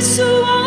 so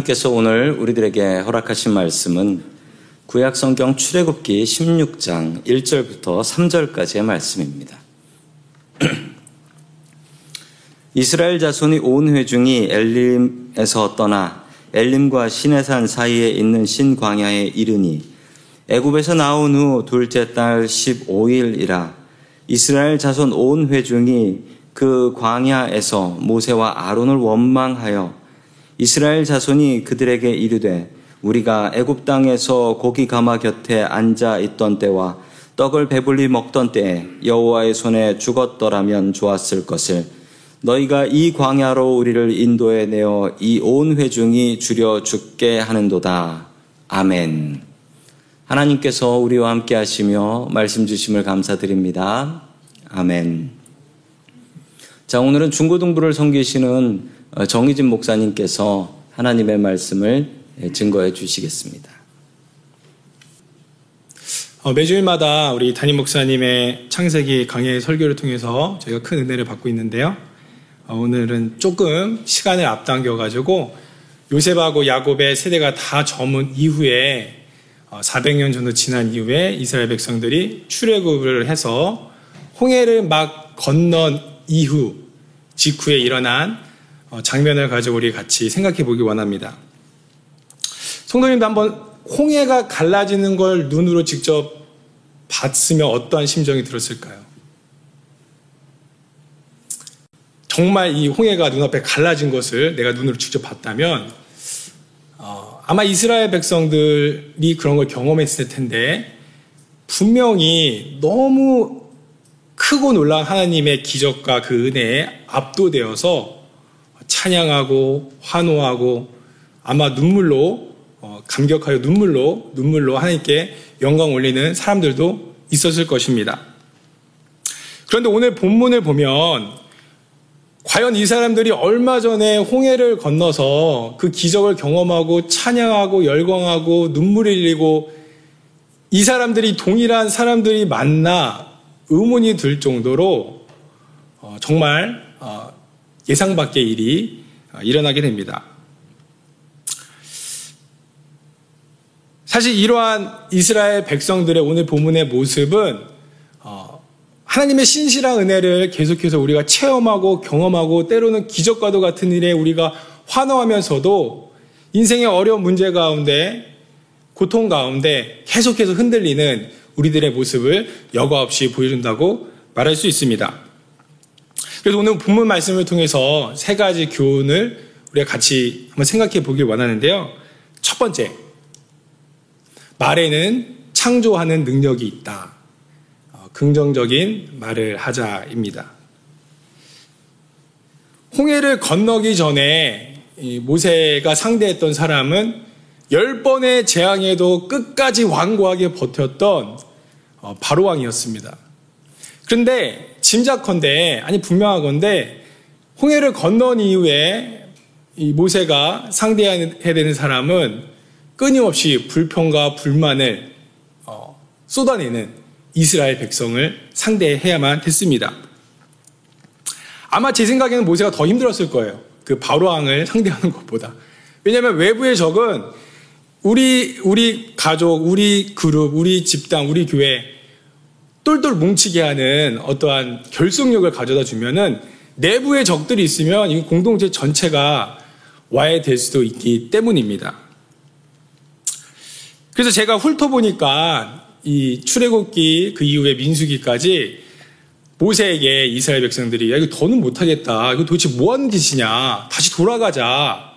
하나님께서 오늘 우리들에게 허락하신 말씀은 구약 성경 출애굽기 16장 1절부터 3절까지의 말씀입니다. 이스라엘 자손이 온 회중이 엘림에서 떠나 엘림과 시내산 사이에 있는 신광야에 이르니 애굽에서 나온 후 둘째 달 15일이라 이스라엘 자손 온 회중이 그 광야에서 모세와 아론을 원망하여 이스라엘 자손이 그들에게 이르되 우리가 애굽 땅에서 고기 가마 곁에 앉아 있던 때와 떡을 배불리 먹던 때에 여호와의 손에 죽었더라면 좋았을 것을 너희가 이 광야로 우리를 인도해 내어 이 온 회중이 줄여 죽게 하는도다. 아멘. 하나님께서 우리와 함께 하시며 말씀 주심을 감사드립니다. 아멘. 자, 오늘은 중고등부를 섬기시는 정희진 목사님께서 하나님의 말씀을 증거해 주시겠습니다. 어, 매주일마다 우리 담임 목사님의 창세기 강의 설교를 통해서 저희가 큰 은혜를 받고 있는데요. 어, 오늘은 조금 시간을 앞당겨 가지고 요셉하고 야곱의 세대가 다 저문 이후에 400년 어, 정도 지난 이후에 이스라엘 백성들이 출애굽을 해서 홍해를 막 건넌 이후 직후에 일어난 장면을 가지고 우리 같이 생각해 보기 원합니다. 성도님도 한번 홍해가 갈라지는 걸 눈으로 직접 봤으면 어떠한 심정이 들었을까요? 정말 이 홍해가 눈앞에 갈라진 것을 내가 눈으로 직접 봤다면 어, 아마 이스라엘 백성들이 그런 걸 경험했을 텐데 분명히 너무 크고 놀라운 하나님의 기적과 그 은혜에 압도되어서 찬양하고 환호하고 아마 눈물로 어, 감격하여 눈물로 눈물로 하나님께 영광 올리는 사람들도 있었을 것입니다. 그런데 오늘 본문을 보면 과연 이 사람들이 얼마 전에 홍해를 건너서 그 기적을 경험하고 찬양하고 열광하고 눈물을 흘리고 이 사람들이 동일한 사람들이 만나 의문이 들 정도로 어, 정말 어, 예상 밖의 일이 일어나게 됩니다. 사실 이러한 이스라엘 백성들의 오늘 본문의 모습은 어, 하나님의 신실한 은혜를 계속해서 우리가 체험하고 경험하고 때로는 기적과도 같은 일에 우리가 환호하면서도 인생의 어려운 문제 가운데 고통 가운데 계속해서 흔들리는 우리들의 모습을 여과 없이 보여준다고 말할 수 있습니다. 그래서 오늘 본문 말씀을 통해서 세 가지 교훈을 우리가 같이 한번 생각해 보길 원하는데요. 첫 번째, 말에는 창조하는 능력이 있다. 어, 긍정적인 말을 하자입니다. 홍해를 건너기 전에 모세가 상대했던 사람은 열 번의 재앙에도 끝까지 완고하게 버텼던 어, 바로왕이었습니다. 그런데 짐작컨대 아니 분명하건대 홍해를 건넌 이후에 모세가 상대해야 되는 사람은 끊임없이 불평과 불만을 어, 쏟아내는 이스라엘 백성을 상대해야만 했습니다. 아마 제 생각에는 모세가 더 힘들었을 거예요. 그 바로왕을 상대하는 것보다. 왜냐하면 외부의 적은 우리 우리 가족, 우리 그룹, 우리 집단, 우리 교회 똘똘 뭉치게 하는 어떠한 결속력을 가져다 주면은 내부의 적들이 있으면 이 공동체 전체가 와해될 수도 있기 때문입니다. 그래서 제가 훑어보니까 이 출애굽기 그 이후에 민수기까지 모세에게 이스라엘 백성들이 야 이거 더는 못하겠다. 이거 도대체 뭐 하는 짓이냐. 다시 돌아가자.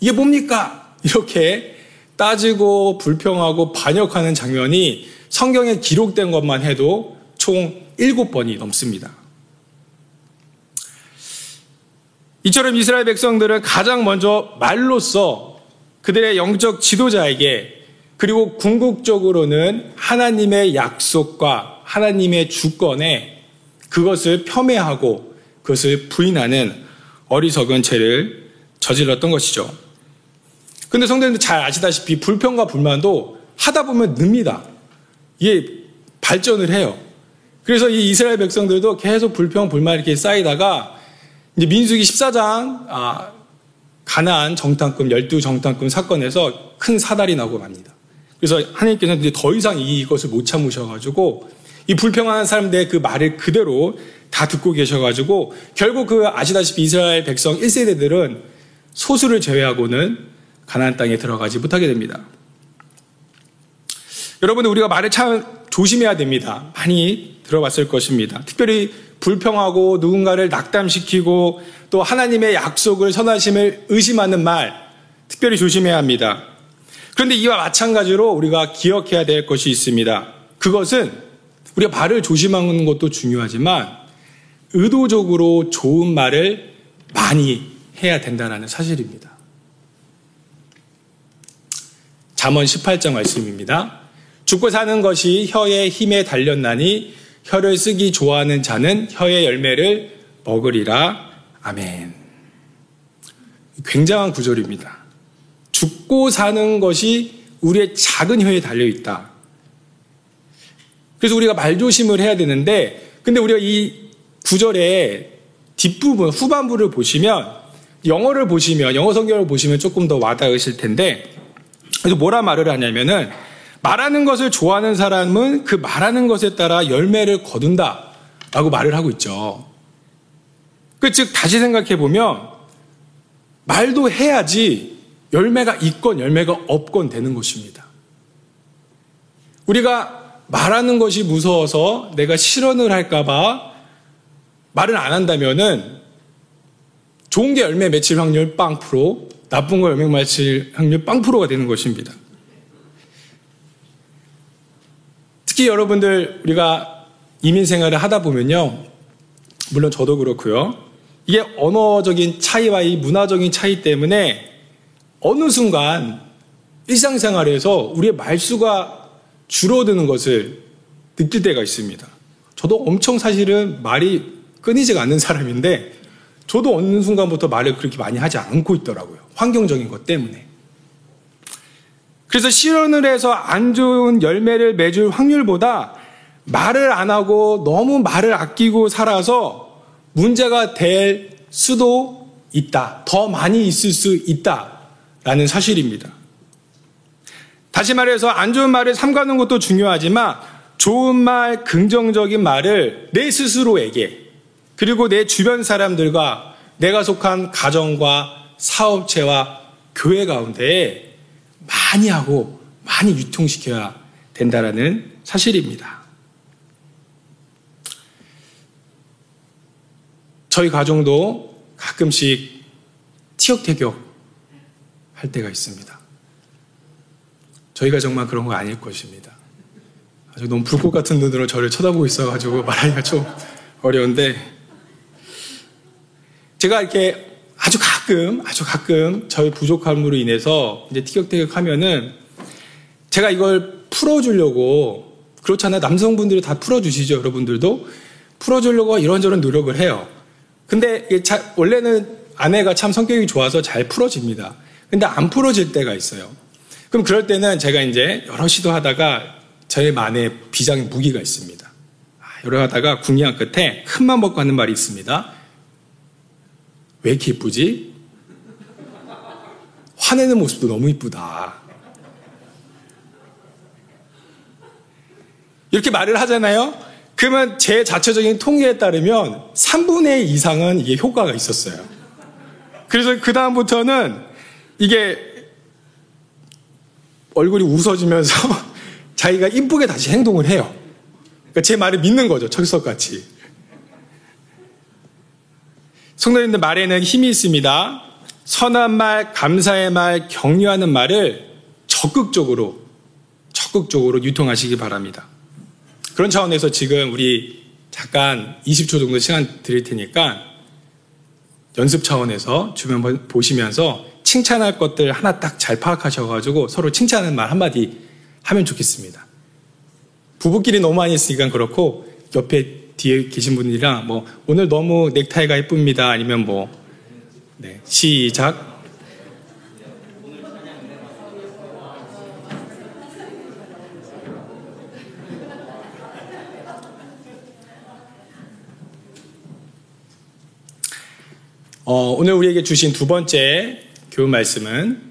이게 뭡니까? 이렇게 따지고 불평하고 반역하는 장면이 성경에 기록된 것만 해도 총 7번이 넘습니다. 이처럼 이스라엘 백성들은 가장 먼저 말로써 그들의 영적 지도자에게 그리고 궁극적으로는 하나님의 약속과 하나님의 주권에 그것을 폄훼하고 그것을 부인하는 어리석은 죄를 저질렀던 것이죠. 근데 성도님들 잘 아시다시피 불평과 불만도 하다 보면 늡니다. 이게 발전을 해요. 그래서 이 이스라엘 백성들도 계속 불평, 불만 이렇게 쌓이다가 이제 민수기 14장 아, 가나안 정탐꾼, 열두 정탐꾼 사건에서 큰 사달이 나고 맙니다. 그래서 하나님께서는 이제 더 이상 이것을 못 참으셔가지고 이 불평하는 사람들의 그 말을 그대로 다 듣고 계셔가지고 결국 그 아시다시피 이스라엘 백성 1세대들은 소수를 제외하고는 가나안 땅에 들어가지 못하게 됩니다. 여러분들 우리가 말을 참 조심해야 됩니다. 많이 들어봤을 것입니다. 특별히 불평하고 누군가를 낙담시키고 또 하나님의 약속을 선하심을 의심하는 말 특별히 조심해야 합니다. 그런데 이와 마찬가지로 우리가 기억해야 될 것이 있습니다. 그것은 우리가 말을 조심하는 것도 중요하지만 의도적으로 좋은 말을 많이 해야 된다는 사실입니다. 잠언 18장 말씀입니다. 죽고 사는 것이 혀의 힘에 달렸나니 혀를 쓰기 좋아하는 자는 혀의 열매를 먹으리라. 아멘. 굉장한 구절입니다. 죽고 사는 것이 우리의 작은 혀에 달려 있다. 그래서 우리가 말조심을 해야 되는데, 근데 우리가 이 구절의 뒷부분, 후반부를 보시면, 영어를 보시면, 영어 성경을 보시면 조금 더 와닿으실 텐데, 그래서 뭐라 말을 하냐면은, 말하는 것을 좋아하는 사람은 그 말하는 것에 따라 열매를 거둔다. 라고 말을 하고 있죠. 그, 즉, 다시 생각해 보면, 말도 해야지 열매가 있건 열매가 없건 되는 것입니다. 우리가 말하는 것이 무서워서 내가 실언을 할까봐 말을 안 한다면은 좋은 게 열매 맺힐 확률 빵 프로, 나쁜 거 열매 맺힐 확률 빵 프로가 되는 것입니다. 특히 여러분들 우리가 이민 생활을 하다 보면요. 물론 저도 그렇고요. 이게 언어적인 차이와 이 문화적인 차이 때문에 어느 순간 일상생활에서 우리의 말수가 줄어드는 것을 느낄 때가 있습니다. 저도 엄청 사실은 말이 끊이지가 않는 사람인데 저도 어느 순간부터 말을 그렇게 많이 하지 않고 있더라고요. 환경적인 것 때문에. 그래서 실현을 해서 안 좋은 열매를 맺을 확률보다 말을 안 하고 너무 말을 아끼고 살아서 문제가 될 수도 있다. 더 많이 있을 수 있다. 라는 사실입니다. 다시 말해서 안 좋은 말을 삼가는 것도 중요하지만 좋은 말, 긍정적인 말을 내 스스로에게 그리고 내 주변 사람들과 내가 속한 가정과 사업체와 교회 가운데 많이 하고 많이 유통시켜야 된다라는 사실입니다. 저희 가정도 가끔씩 티격태격 할 때가 있습니다. 저희가 정말 그런 거 아닐 것입니다. 아주 너무 불꽃 같은 눈으로 저를 쳐다보고 있어가지고 말하기가 좀 어려운데 제가 이렇게 아주 가끔, 아주 가끔 저희 부족함으로 인해서 이제 티격태격 하면은 제가 이걸 풀어주려고 그렇잖아요. 남성분들이 다 풀어주시죠. 여러분들도. 풀어주려고 이런저런 노력을 해요. 근데 원래는 아내가 참 성격이 좋아서 잘 풀어집니다. 근데 안 풀어질 때가 있어요. 그럼 그럴 때는 제가 이제 여러 시도하다가 저의 만의 비장의 무기가 있습니다. 아, 여러 하다가 궁리한 끝에 큰맘 먹고 하는 말이 있습니다. 왜 이렇게 이쁘지? 화내는 모습도 너무 이쁘다. 이렇게 말을 하잖아요? 그러면 제 자체적인 통계에 따르면 3분의 2 이상은 이게 효과가 있었어요. 그래서 그다음부터는 이게 얼굴이 웃어지면서 자기가 이쁘게 다시 행동을 해요. 그러니까 제 말을 믿는 거죠. 철석같이. 성도님들 말에는 힘이 있습니다. 선한 말, 감사의 말, 격려하는 말을 적극적으로, 적극적으로 유통하시기 바랍니다. 그런 차원에서 지금 우리 잠깐 20초 정도 시간 드릴 테니까 연습 차원에서 주변 보시면서 칭찬할 것들 하나 딱 잘 파악하셔가지고 서로 칭찬하는 말 한마디 하면 좋겠습니다. 부부끼리 너무 많이 있으니까 그렇고 옆에 뒤에 계신 분들이랑 뭐 오늘 너무 넥타이가 예쁩니다. 아니면 뭐 네, 시작. 어, 오늘 우리에게 주신 두 번째 교훈 말씀은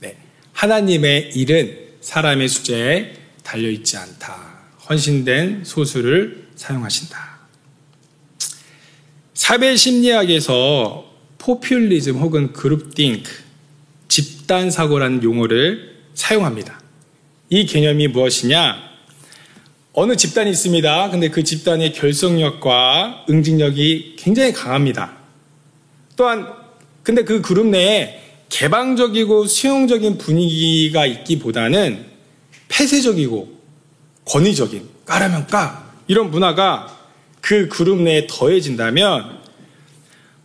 네, 하나님의 일은 사람의 수제에 달려있지 않다. 헌신된 소수를 사용하신다. 사회 심리학에서 포퓰리즘 혹은 그룹 띵크, 집단 사고라는 용어를 사용합니다. 이 개념이 무엇이냐? 어느 집단이 있습니다. 근데 그 집단의 결속력과 응징력이 굉장히 강합니다. 또한 근데 그 그룹 내에 개방적이고 수용적인 분위기가 있기보다는 폐쇄적이고 권위적인 까라면 까 이런 문화가 그 그룹 내에 더해진다면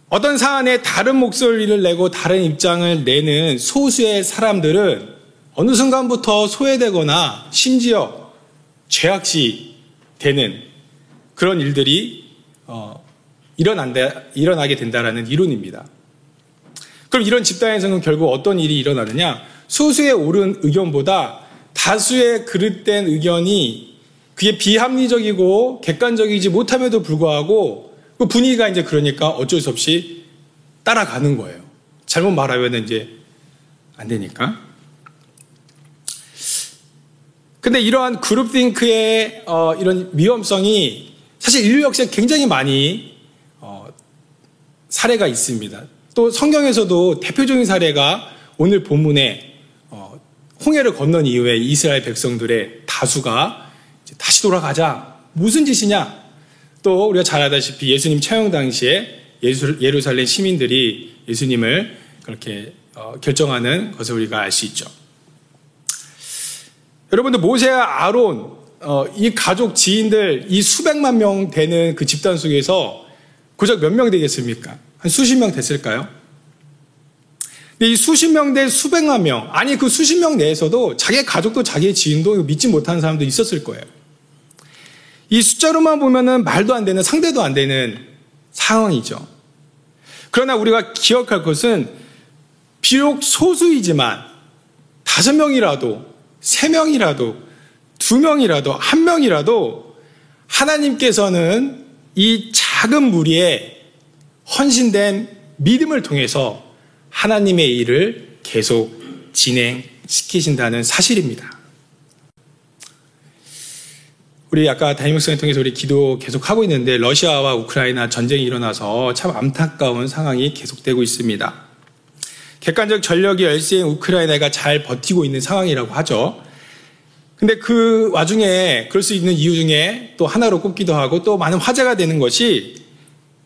어떤 사안에 다른 목소리를 내고 다른 입장을 내는 소수의 사람들은 어느 순간부터 소외되거나 심지어 죄악시 되는 그런 일들이 어, 일어난다, 일어나게 된다라는 이론입니다. 그럼 이런 집단에서는 결국 어떤 일이 일어나느냐? 소수의 옳은 의견보다 다수의 그릇된 의견이 그게 비합리적이고 객관적이지 못함에도 불구하고 그 분위기가 이제 그러니까 어쩔 수 없이 따라가는 거예요. 잘못 말하면 이제 안 되니까. 근데 이러한 그룹 띵크의 어, 이런 위험성이 사실 인류 역사에 굉장히 많이 어, 사례가 있습니다. 또 성경에서도 대표적인 사례가 오늘 본문에 어, 홍해를 건넌 이후에 이스라엘 백성들의 다수가 다시 돌아가자 무슨 짓이냐? 또 우리가 잘 알다시피 예수님 처형 당시에 예루살렘 시민들이 예수님을 그렇게 어, 결정하는 것을 우리가 알 수 있죠. 여러분들 모세와 아론 어, 이 가족 지인들 이 수백만 명 되는 그 집단 속에서 고작 몇 명 되겠습니까? 한 수십 명 됐을까요? 근데 이 수십 명 대 수백만 명 아니 그 수십 명 내에서도 자기 가족도 자기의 지인도 믿지 못하는 사람도 있었을 거예요. 이 숫자로만 보면은 말도 안 되는 상대도 안 되는 상황이죠. 그러나 우리가 기억할 것은 비록 소수이지만 다섯 명이라도 세 명이라도, 두 명이라도, 한 명이라도 하나님께서는 이 작은 무리에 헌신된 믿음을 통해서 하나님의 일을 계속 진행시키신다는 사실입니다. 우리 아까 다이목성을 통해서 우리 기도 계속 하고 있는데 러시아와 우크라이나 전쟁이 일어나서 참 안타까운 상황이 계속되고 있습니다. 객관적 전력이 열세인 우크라이나가 잘 버티고 있는 상황이라고 하죠. 근데 그 와중에 그럴 수 있는 이유 중에 또 하나로 꼽기도 하고 또 많은 화제가 되는 것이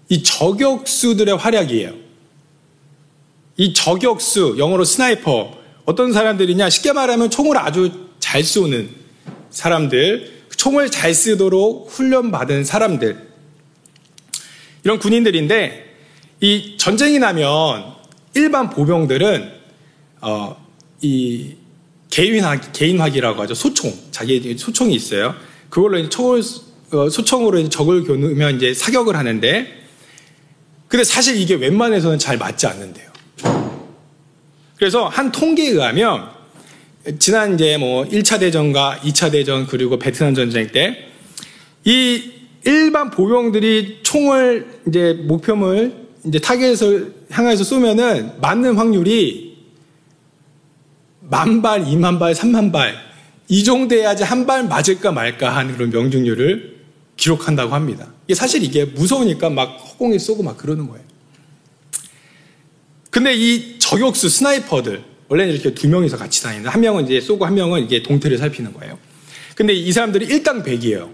이 저격수들의 활약이에요. 이 저격수, 영어로 sniper, 어떤 사람들이냐, 쉽게 말하면 총을 아주 잘 쏘는 사람들, 총을 잘 쓰도록 훈련받은 사람들, 이런 군인들인데, 이 전쟁이 나면 일반 보병들은 어, 이 개인화기, 개인화기라고 하죠. 소총, 자기 소총이 있어요. 그걸로 이제 총을 어, 소총으로 이제 적을 겨누면 이제 사격을 하는데, 근데 사실 이게 웬만해서는 잘 맞지 않는데요. 그래서 한 통계에 의하면 지난 이제 뭐 1차 대전과 2차 대전 그리고 베트남 전쟁 때 이 일반 보병들이 총을 이제 목표물 이제 타겟을 향해서 쏘면은 맞는 확률이 만 발, 이만 발, 삼만 발, 이 정도 해야지 한 발 맞을까 말까 하는 그런 명중률을 기록한다고 합니다. 사실 이게 무서우니까 막 허공에 쏘고 막 그러는 거예요. 근데 이 저격수 스나이퍼들, 원래는 이렇게 두 명이서 같이 다니는데, 한 명은 이제 쏘고 한 명은 이게 동태를 살피는 거예요. 근데 이 사람들이 일당 100이에요.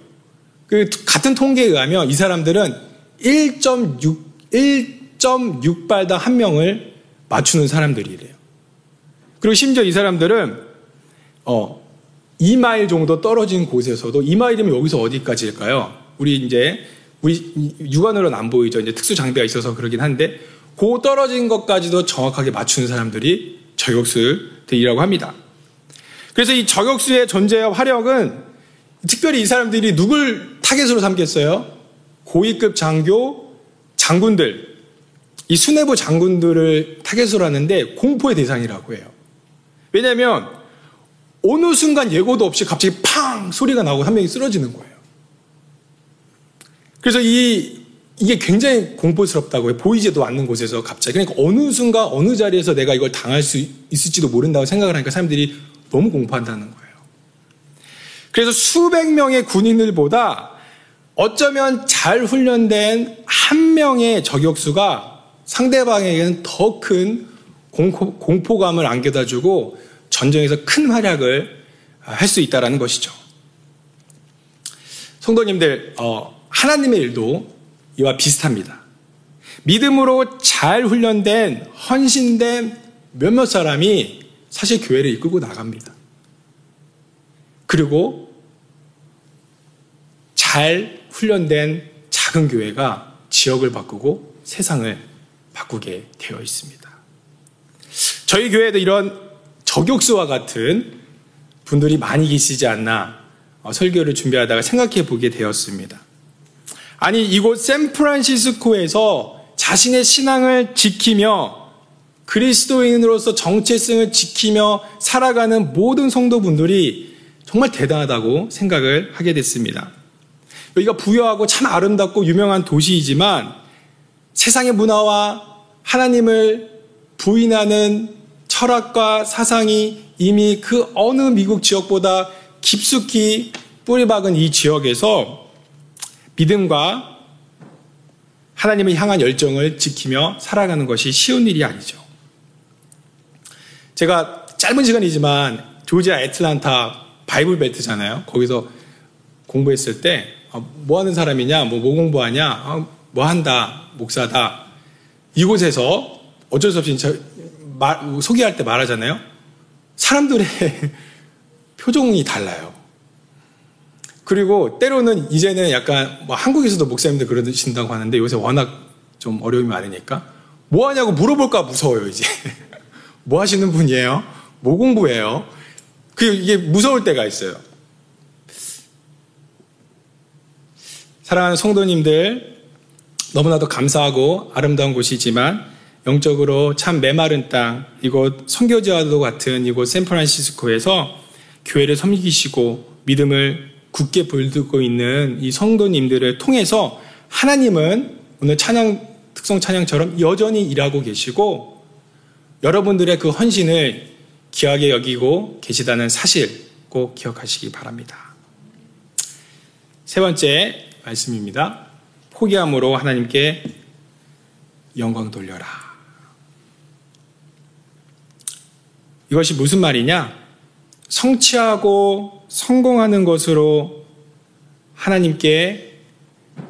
그 같은 통계에 의하면 이 사람들은 1.6, 1.6발당 한 명을 맞추는 사람들이래요. 그리고 심지어 이 사람들은 어 2마일 정도 떨어진 곳에서도 2마일이면 여기서 어디까지일까요? 우리 이제 우리 육안으로는 안 보이죠. 이제 특수 장비가 있어서 그러긴 한데 그 떨어진 것까지도 정확하게 맞추는 사람들이 저격수들이라고 합니다. 그래서 이 저격수의 존재와 화력은 특별히 이 사람들이 누굴 타겟으로 삼겠어요? 고위급 장교, 장군들, 이 수뇌부 장군들을 타겟으로 하는데 공포의 대상이라고 해요. 왜냐하면 어느 순간 예고도 없이 갑자기 팡 소리가 나고 한 명이 쓰러지는 거예요. 그래서 이 이게 굉장히 공포스럽다고 요 보이지도 않는 곳에서 갑자기 그러니까 어느 순간 어느 자리에서 내가 이걸 당할 수 있을지도 모른다고 생각을 하니까 사람들이 너무 공포한다는 거예요. 그래서 수백 명의 군인들보다 어쩌면 잘 훈련된 한 명의 저격수가 상대방에게는 더 큰 공포, 감을 안겨다 주고 전쟁에서 큰 활약을 할 수 있다는 것이죠. 성도님들, 어, 하나님의 일도 이와 비슷합니다. 믿음으로 잘 훈련된, 헌신된 몇몇 사람이 사실 교회를 이끌고 나갑니다. 그리고 잘 훈련된 작은 교회가 지역을 바꾸고 세상을 바꾸게 되어 있습니다. 저희 교회도 이런 저격수와 같은 분들이 많이 계시지 않나 어, 설교를 준비하다가 생각해 보게 되었습니다. 아니, 이곳 샌프란시스코에서 자신의 신앙을 지키며 그리스도인으로서 정체성을 지키며 살아가는 모든 성도분들이 정말 대단하다고 생각을 하게 됐습니다. 여기가 부여하고 참 아름답고 유명한 도시이지만 세상의 문화와 하나님을 부인하는 철학과 사상이 이미 그 어느 미국 지역보다 깊숙이 뿌리박은 이 지역에서 믿음과 하나님을 향한 열정을 지키며 살아가는 것이 쉬운 일이 아니죠. 제가 짧은 시간이지만 조지아 애틀란타 바이블 벨트잖아요. 거기서 공부했을 때, 아, 뭐 하는 사람이냐, 뭐, 뭐 공부하냐, 아, 뭐 한다, 목사다. 이곳에서 어쩔 수 없이 말, 소개할 때 말하잖아요. 사람들의 표정이 달라요. 그리고 때로는 이제는 약간 뭐 한국에서도 목사님들 그러신다고 하는데 요새 워낙 좀 어려움이 많으니까 뭐 하냐고 물어볼까 무서워요, 이제. 뭐 하시는 분이에요? 뭐 공부해요? 그 이게 무서울 때가 있어요. 사랑하는 성도님들, 너무나도 감사하고 아름다운 곳이지만 영적으로 참 메마른 땅, 이곳 선교지와도 같은 이곳 샌프란시스코에서 교회를 섬기시고 믿음을 굳게 불들고 있는 이 성도님들을 통해서 하나님은 오늘 찬양, 특성 찬양처럼 여전히 일하고 계시고 여러분들의 그 헌신을 귀하게 여기고 계시다는 사실 꼭 기억하시기 바랍니다. 세 번째 말씀입니다. 포기함으로 하나님께 영광 돌려라. 이것이 무슨 말이냐? 성취하고 성공하는 것으로 하나님께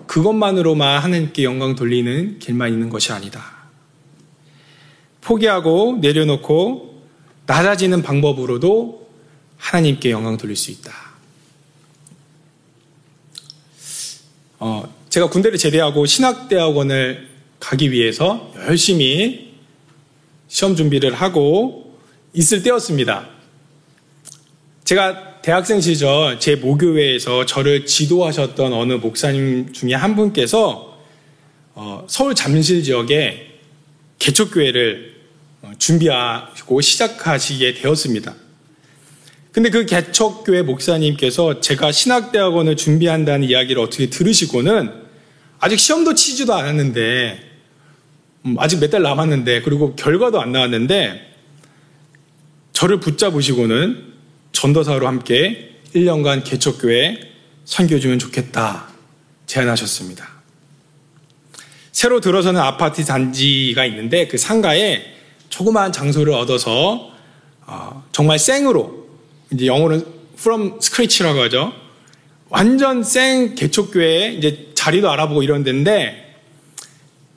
그것만으로만 하나님께 영광 돌리는 길만 있는 것이 아니다. 포기하고 내려놓고 낮아지는 방법으로도 하나님께 영광 돌릴 수 있다. 어, 제가 군대를 제대하고 신학대학원을 가기 위해서 열심히 시험 준비를 하고 있을 때였습니다. 제가 대학생 시절 제 모교회에서 저를 지도하셨던 어느 목사님 중에 한 분께서 어, 서울 잠실 지역에 개척교회를 어, 준비하고 시작하시게 되었습니다. 근데 그 개척교회 목사님께서 제가 신학대학원을 준비한다는 이야기를 어떻게 들으시고는 아직 시험도 치지도 않았는데 음, 아직 몇 달 남았는데 그리고 결과도 안 나왔는데 저를 붙잡으시고는 전도사로 함께 1년간 개척교회 선교주면 좋겠다 제안하셨습니다. 새로 들어서는 아파트 단지가 있는데 그 상가에 조그마한 장소를 얻어서 어, 정말 생으로 이제 영어는 from scratch라고 하죠. 완전 생 개척교회 이제 자리도 알아보고 이런 데인데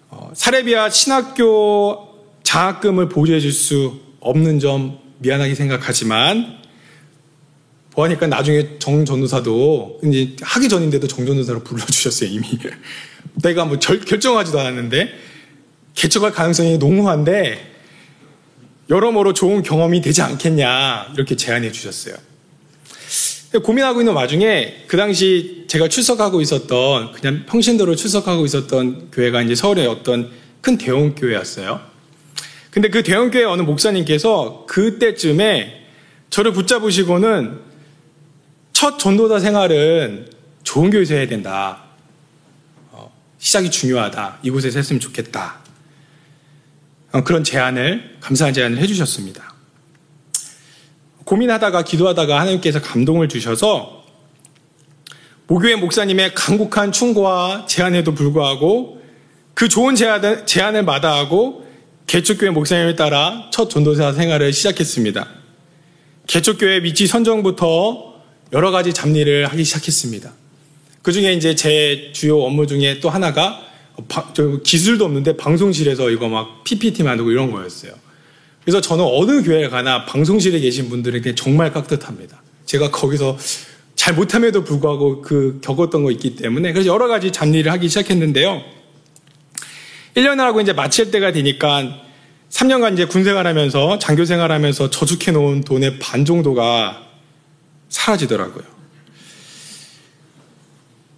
어, 사레비아 신학교 장학금을 보조해 줄 수 없는 점 미안하게 생각하지만 보니까 나중에 정 전도사도 이제 하기 전인데도 정 전도사로 불러주셨어요 이미. 내가 뭐 절, 결정하지도 않았는데 개척할 가능성이 농후한데 여러모로 좋은 경험이 되지 않겠냐 이렇게 제안해 주셨어요. 고민하고 있는 와중에 그 당시 제가 출석하고 있었던 그냥 평신도로 출석하고 있었던 교회가 이제 서울의 어떤 큰 대형 교회였어요. 근데 그 대형 교회 어느 목사님께서 그때쯤에 저를 붙잡으시고는 첫 전도자 생활은 좋은 교회에서 해야 된다. 어, 시작이 중요하다. 이곳에서 했으면 좋겠다. 어, 그런 제안을, 감사한 제안을 해주셨습니다. 고민하다가 기도하다가 하나님께서 감동을 주셔서 모교회 목사님의 간곡한 충고와 제안에도 불구하고 그 좋은 제안을, 제안을 마다하고 개척교회 목사님을 따라 첫 전도사 생활을 시작했습니다. 개척교회 위치 선정부터 여러 가지 잡일을 하기 시작했습니다. 그 중에 이제 제 주요 업무 중에 또 하나가 기술도 없는데 방송실에서 이거 막 PPT 만들고 이런 거였어요. 그래서 저는 어느 교회에 가나 방송실에 계신 분들에게 정말 깍듯합니다. 제가 거기서 잘 못함에도 불구하고 그 겪었던 거 있기 때문에 그래서 여러 가지 잡일을 하기 시작했는데요. 1년을 하고 이제 마칠 때가 되니까 3년간 이제 군 생활하면서 장교 생활하면서 저축해 놓은 돈의 반 정도가 사라지더라고요.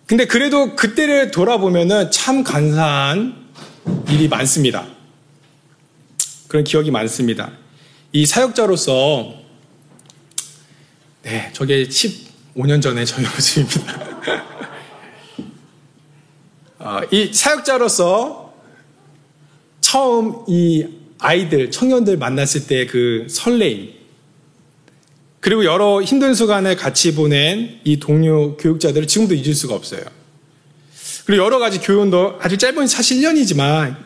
근데 그래도 그때를 돌아보면은 참 간사한 일이 많습니다. 그런 기억이 많습니다. 이 사역자로서 네, 저게 15년 전에 저희 모습입니다. 어, 이 사역자로서 처음 이 아이들, 청년들 만났을 때 그 설레임, 그리고 여러 힘든 수간을 같이 보낸 이 동료 교육자들을 지금도 잊을 수가 없어요. 그리고 여러 가지 교훈도 아주 짧은 사실 1년이지만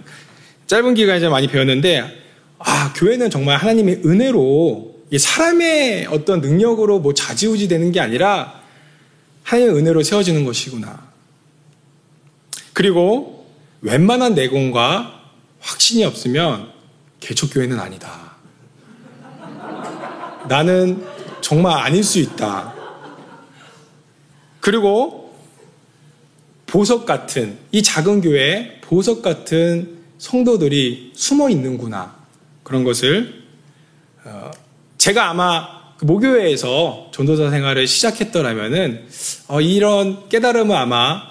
짧은 기간에 많이 배웠는데 아, 교회는 정말 하나님의 은혜로 사람의 어떤 능력으로 뭐 자지우지 되는 게 아니라 하나님의 은혜로 세워지는 것이구나. 그리고 웬만한 내공과 확신이 없으면 개척교회는 아니다. 나는 정말 아닐 수 있다. 그리고 보석 같은, 이 작은 교회에 보석 같은 성도들이 숨어 있는구나. 그런 것을 어, 제가 아마 그 모교회에서 전도사 생활을 시작했더라면은 어, 이런 깨달음을 아마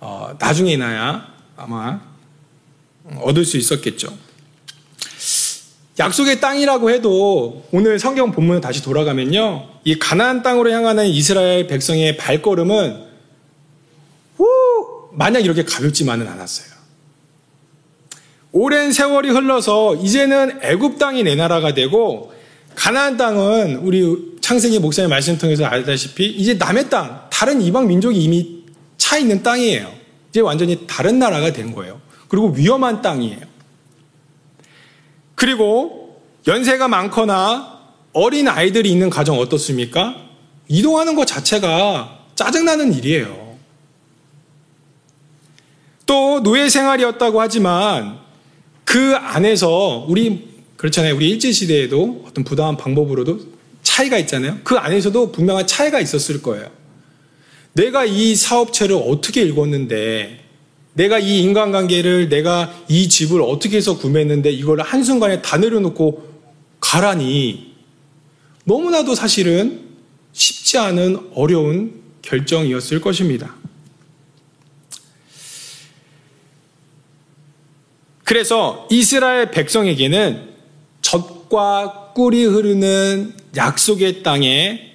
어, 나중에나야 아마 얻을 수 있었겠죠. 약속의 땅이라고 해도 오늘 성경 본문을 다시 돌아가면요. 이 가나안 땅으로 향하는 이스라엘 백성의 발걸음은 오, 마냥 이렇게 가볍지만은 않았어요. 오랜 세월이 흘러서 이제는 애굽 땅이 내 나라가 되고 가나안 땅은 우리 창세기 목사님 말씀 통해서 알다시피 이제 남의 땅, 다른 이방 민족이 이미 차 있는 땅이에요. 이제 완전히 다른 나라가 된 거예요. 그리고 위험한 땅이에요. 그리고 연세가 많거나 어린 아이들이 있는 가정 어떻습니까? 이동하는 것 자체가 짜증나는 일이에요. 또 노예 생활이었다고 하지만 그 안에서 우리 그렇잖아요. 우리 일제 시대에도 어떤 부당한 방법으로도 차이가 있잖아요. 그 안에서도 분명한 차이가 있었을 거예요. 내가 이 사업체를 어떻게 읽었는데, 내가 이 인간관계를, 내가 이 집을 어떻게 해서 구매했는데, 이걸 한순간에 다 내려놓고 가라니, 너무나도 사실은 쉽지 않은 어려운 결정이었을 것입니다. 그래서 이스라엘 백성에게는 젖과 꿀이 흐르는 약속의 땅에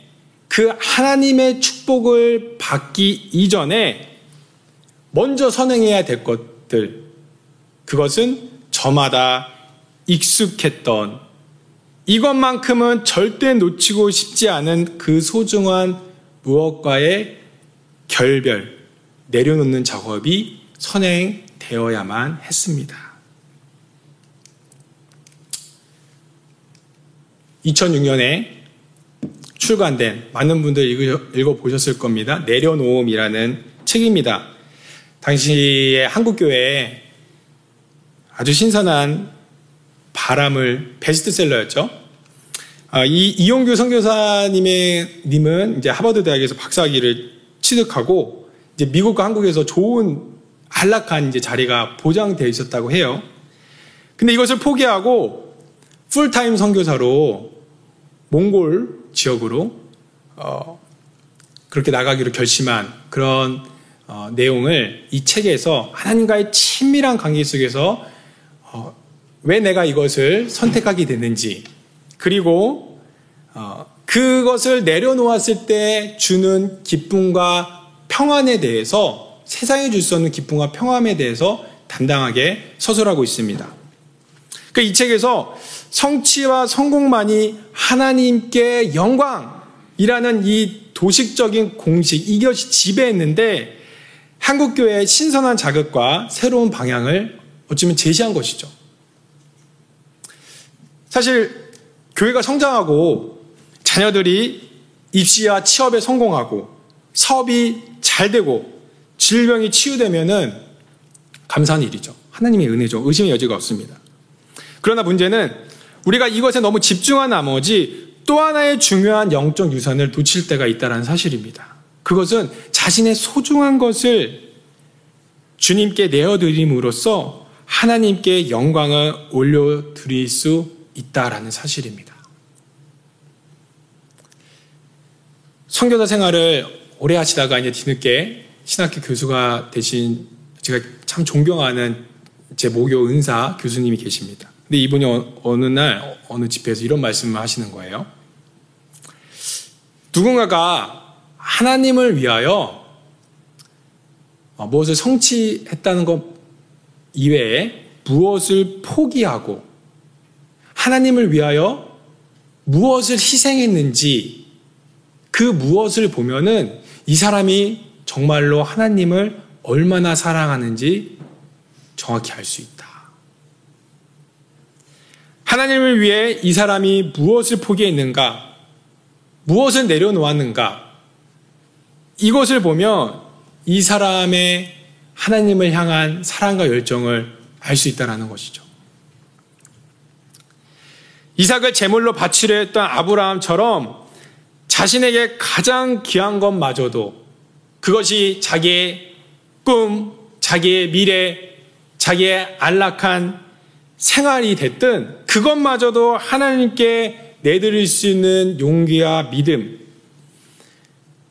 그 하나님의 축복을 받기 이전에 먼저 선행해야 될 것들, 그것은 저마다 익숙했던 이것만큼은 절대 놓치고 싶지 않은 그 소중한 무엇과의 결별, 내려놓는 작업이 선행되어야만 했습니다. 2006년에 출간된 많은 분들 읽어보셨을 겁니다. 내려놓음이라는 책입니다. 당시에 한국교회에 아주 신선한 바람을 베스트셀러였죠. 아, 이 이용규 선교사님의 님은 이제 하버드 대학에서 박사학위를 취득하고 이제 미국과 한국에서 좋은 안락한 이제 자리가 보장되어 있었다고 해요. 근데 이것을 포기하고 풀타임 선교사로 몽골 지역으로 어, 그렇게 나가기로 결심한 그런 어, 내용을 이 책에서 하나님과의 친밀한 관계 속에서 어, 왜 내가 이것을 선택하게 됐는지 그리고 어, 그것을 내려놓았을 때 주는 기쁨과 평안에 대해서 세상에 줄 수 없는 기쁨과 평안에 대해서 담당하게 서술하고 있습니다. 그 이 책에서 성취와 성공만이 하나님께 영광이라는 이 도식적인 공식 이것이 지배했는데 한국교회의 신선한 자극과 새로운 방향을 어쩌면 제시한 것이죠. 사실 교회가 성장하고 자녀들이 입시와 취업에 성공하고 사업이 잘 되고 질병이 치유되면은 감사한 일이죠. 하나님의 은혜죠. 의심의 여지가 없습니다. 그러나 문제는 우리가 이것에 너무 집중한 나머지 또 하나의 중요한 영적 유산을 놓칠 때가 있다는 사실입니다. 그것은 자신의 소중한 것을 주님께 내어드림으로써 하나님께 영광을 올려드릴 수 있다라는 사실입니다. 선교사 생활을 오래 하시다가 이제 뒤늦게 신학교 교수가 되신 제가 참 존경하는 제 모교 은사 교수님이 계십니다. 근데 이분이 어느 날 어느 집회에서 이런 말씀을 하시는 거예요. 누군가가 하나님을 위하여 무엇을 성취했다는 것 이외에 무엇을 포기하고 하나님을 위하여 무엇을 희생했는지 그 무엇을 보면은 이 사람이 정말로 하나님을 얼마나 사랑하는지 정확히 알 수 있다. 하나님을 위해 이 사람이 무엇을 포기했는가, 무엇을 내려놓았는가, 이것을 보면 이 사람의 하나님을 향한 사랑과 열정을 알 수 있다는 것이죠. 이삭을 제물로 바치려 했던 아브라함처럼 자신에게 가장 귀한 것마저도 그것이 자기의 꿈, 자기의 미래, 자기의 안락한 생활이 됐든 그것마저도 하나님께 내드릴 수 있는 용기와 믿음,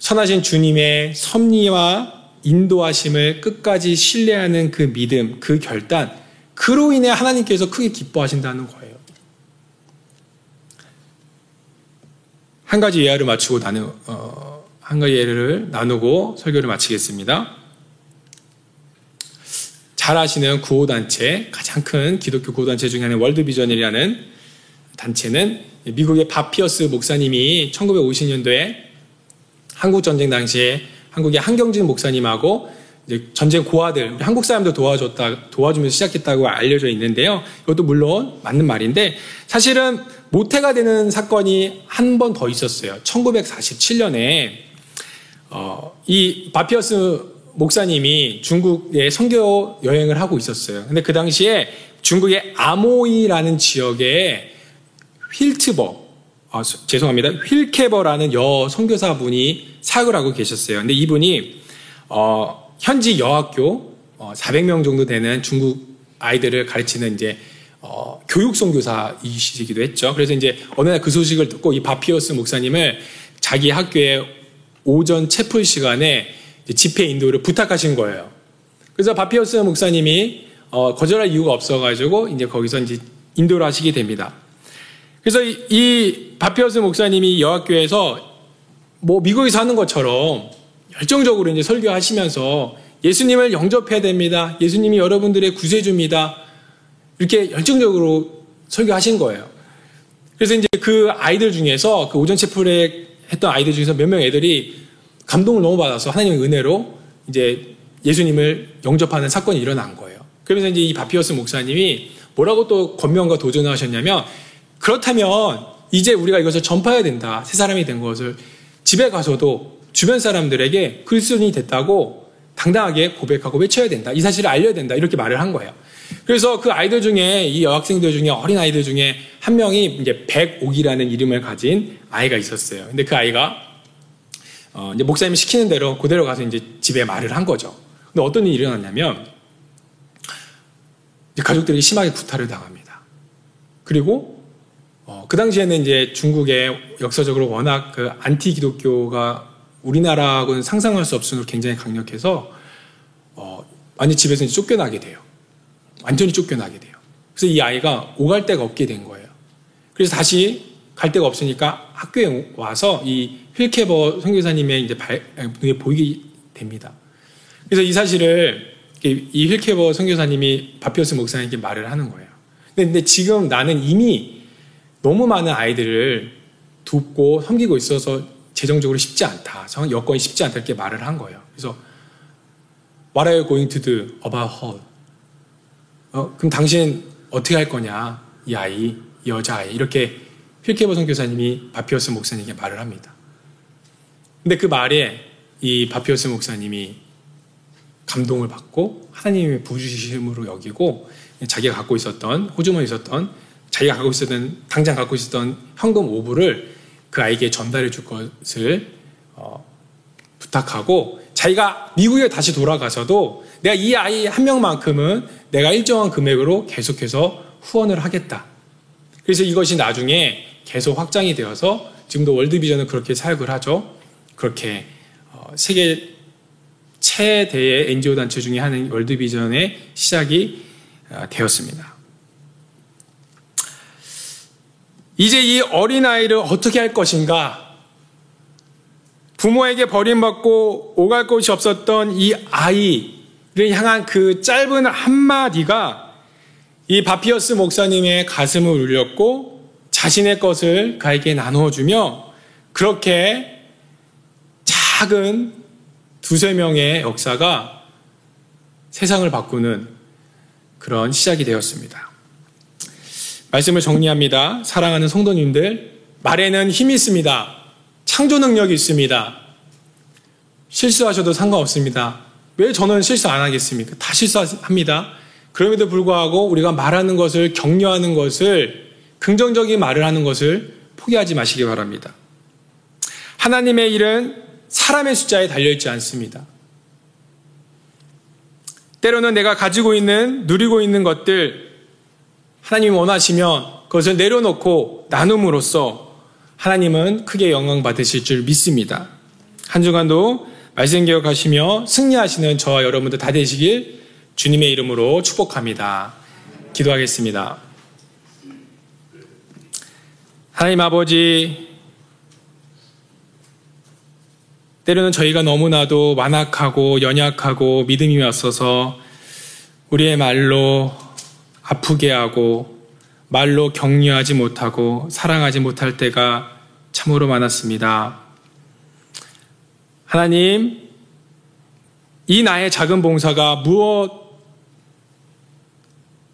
선하신 주님의 섭리와 인도하심을 끝까지 신뢰하는 그 믿음, 그 결단, 그로 인해 하나님께서 크게 기뻐하신다는 거예요. 한 가지 예화를 맞추고 나누, 어, 한 가지 예를 나누고 설교를 마치겠습니다. 잘 아시는 구호단체, 가장 큰 기독교 구호단체 중에 하나인 월드비전이라는 단체는 미국의 바피어스 목사님이 1950년도에 한국 전쟁 당시에 한국의 한경진 목사님하고 전쟁 고아들, 한국 사람도 도와줬다, 도와주면서 시작했다고 알려져 있는데요. 이것도 물론 맞는 말인데, 사실은 모태가 되는 사건이 한 번 더 있었어요. 1947년에, 어, 이 바피어스 목사님이 중국에 선교 여행을 하고 있었어요. 근데 그 당시에 중국의 아모이라는 지역에 휠트버, 아, 죄송합니다. 휠케버라는 여 선교사분이 사역을 하고 계셨어요. 근데 이분이 어, 현지 여학교 어, 400명 정도 되는 중국 아이들을 가르치는 이제 어, 교육 선교사이시기도 했죠. 그래서 이제 어느 날 그 소식을 듣고 이 바피어스 목사님을 자기 학교에 오전 채플 시간에 집회 인도를 부탁하신 거예요. 그래서 바피어스 목사님이 어, 거절할 이유가 없어가지고 이제 거기서 이제 인도를 하시게 됩니다. 그래서 이, 이 바피어스 목사님이 여학교에서 뭐 미국에서 하는 것처럼 열정적으로 이제 설교하시면서 예수님을 영접해야 됩니다. 예수님이 여러분들의 구세주입니다. 이렇게 열정적으로 설교하신 거예요. 그래서 이제 그 아이들 중에서 그 오전 채플에 했던 아이들 중에서 몇 명 애들이 감동을 너무 받아서 하나님의 은혜로 이제 예수님을 영접하는 사건이 일어난 거예요. 그러면서 이제 이 바피어스 목사님이 뭐라고 또 권면과 도전을 하셨냐면 그렇다면 이제 우리가 이것을 전파해야 된다. 새 사람이 된 것을 집에 가서도 주변 사람들에게 그리스도인이 됐다고 당당하게 고백하고 외쳐야 된다. 이 사실을 알려야 된다. 이렇게 말을 한 거예요. 그래서 그 아이들 중에 이 여학생들 중에 어린 아이들 중에 한 명이 이제 백옥이라는 이름을 가진 아이가 있었어요. 근데 그 아이가 어 이제 목사님이 시키는 대로 그대로 가서 이제 집에 말을 한 거죠. 근데 어떤 일이 일어났냐면 가족들이 심하게 구타를 당합니다. 그리고 어, 그 당시에는 이제 중국의 역사적으로 워낙 그 안티 기독교가 우리나라하고는 상상할 수 정도로 굉장히 강력해서 어, 완전 집에서 이제 쫓겨나게 돼요. 완전히 쫓겨나게 돼요. 그래서 이 아이가 오갈 데가 없게 된 거예요. 그래서 다시 갈 데가 없으니까 학교에 와서 이 휠캐버 선교사님의 이제 발, 눈에 보이게 됩니다. 그래서 이 사실을 이 휠캐버 선교사님이 바피어스 목사님께 말을 하는 거예요. 근데, 근데 지금 나는 이미 너무 많은 아이들을 돕고 섬기고 있어서 재정적으로 쉽지 않다. 여건이 쉽지 않다. 이렇게 말을 한 거예요. 그래서 What are you going to do about her? 어, 그럼 당신 어떻게 할 거냐? 이 아이, 이 여자아이. 이렇게 휠케버 선교사님이 바피어스 목사님에게 말을 합니다. 근데 그 말에 이 바피어스 목사님이 감동을 받고 하나님의 부주심으로 여기고 자기가 갖고 있었던 호주머니 있었던 자기가 갖고 있었던 당장 갖고 있었던 현금 5불을 그 아이에게 전달해 줄 것을 어, 부탁하고 자기가 미국에 다시 돌아가서도 내가 이 아이 한 명만큼은 내가 일정한 금액으로 계속해서 후원을 하겠다. 그래서 이것이 나중에 계속 확장이 되어서 지금도 월드비전은 그렇게 사역을 하죠. 그렇게 어, 세계 최대의 NGO 단체 중에 하는 월드비전의 시작이 어, 되었습니다. 이제 이 어린아이를 어떻게 할 것인가? 부모에게 버림받고 오갈 곳이 없었던 이 아이를 향한 그 짧은 한마디가 이 바피어스 목사님의 가슴을 울렸고 자신의 것을 가에게 나누어주며 그렇게 작은 두세 명의 역사가 세상을 바꾸는 그런 시작이 되었습니다. 말씀을 정리합니다. 사랑하는 성도님들, 말에는 힘이 있습니다. 창조 능력이 있습니다. 실수하셔도 상관없습니다. 왜 저는 실수 안 하겠습니까? 다 실수합니다. 그럼에도 불구하고 우리가 말하는 것을 격려하는 것을 긍정적인 말을 하는 것을 포기하지 마시기 바랍니다. 하나님의 일은 사람의 숫자에 달려있지 않습니다. 때로는 내가 가지고 있는, 누리고 있는 것들, 하나님이 원하시면 그것을 내려놓고 나눔으로써 하나님은 크게 영광 받으실 줄 믿습니다. 한 주간도 말씀 기억하시며 승리하시는 저와 여러분들 다 되시길 주님의 이름으로 축복합니다. 기도하겠습니다. 하나님 아버지, 때로는 저희가 너무나도 완악하고 연약하고 믿음이 왔어서 우리의 말로 아프게 하고 말로 격려하지 못하고 사랑하지 못할 때가 참으로 많았습니다. 하나님, 이 나의 작은 봉사가 무엇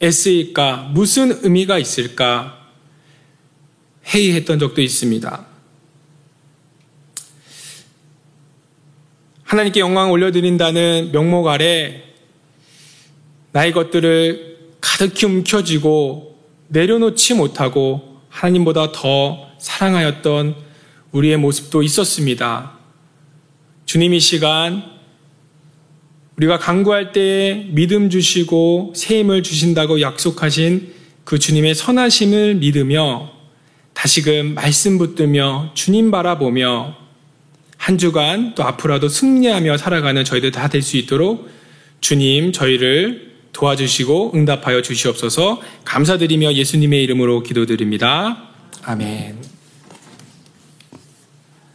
애쓰일까? 무슨 의미가 있을까? 회의했던 적도 있습니다. 하나님께 영광을 올려드린다는 명목 아래 나의 것들을 가득히 움켜쥐고 내려놓지 못하고 하나님보다 더 사랑하였던 우리의 모습도 있었습니다. 주님 이 시간 우리가 강구할 때 믿음 주시고 새 힘을 주신다고 약속하신 그 주님의 선하심을 믿으며 다시금 말씀 붙들며 주님 바라보며 한 주간 또 앞으로도 승리하며 살아가는 저희들 다 될 수 있도록 주님 저희를 도와주시고 응답하여 주시옵소서 감사드리며 예수님의 이름으로 기도드립니다. 아멘.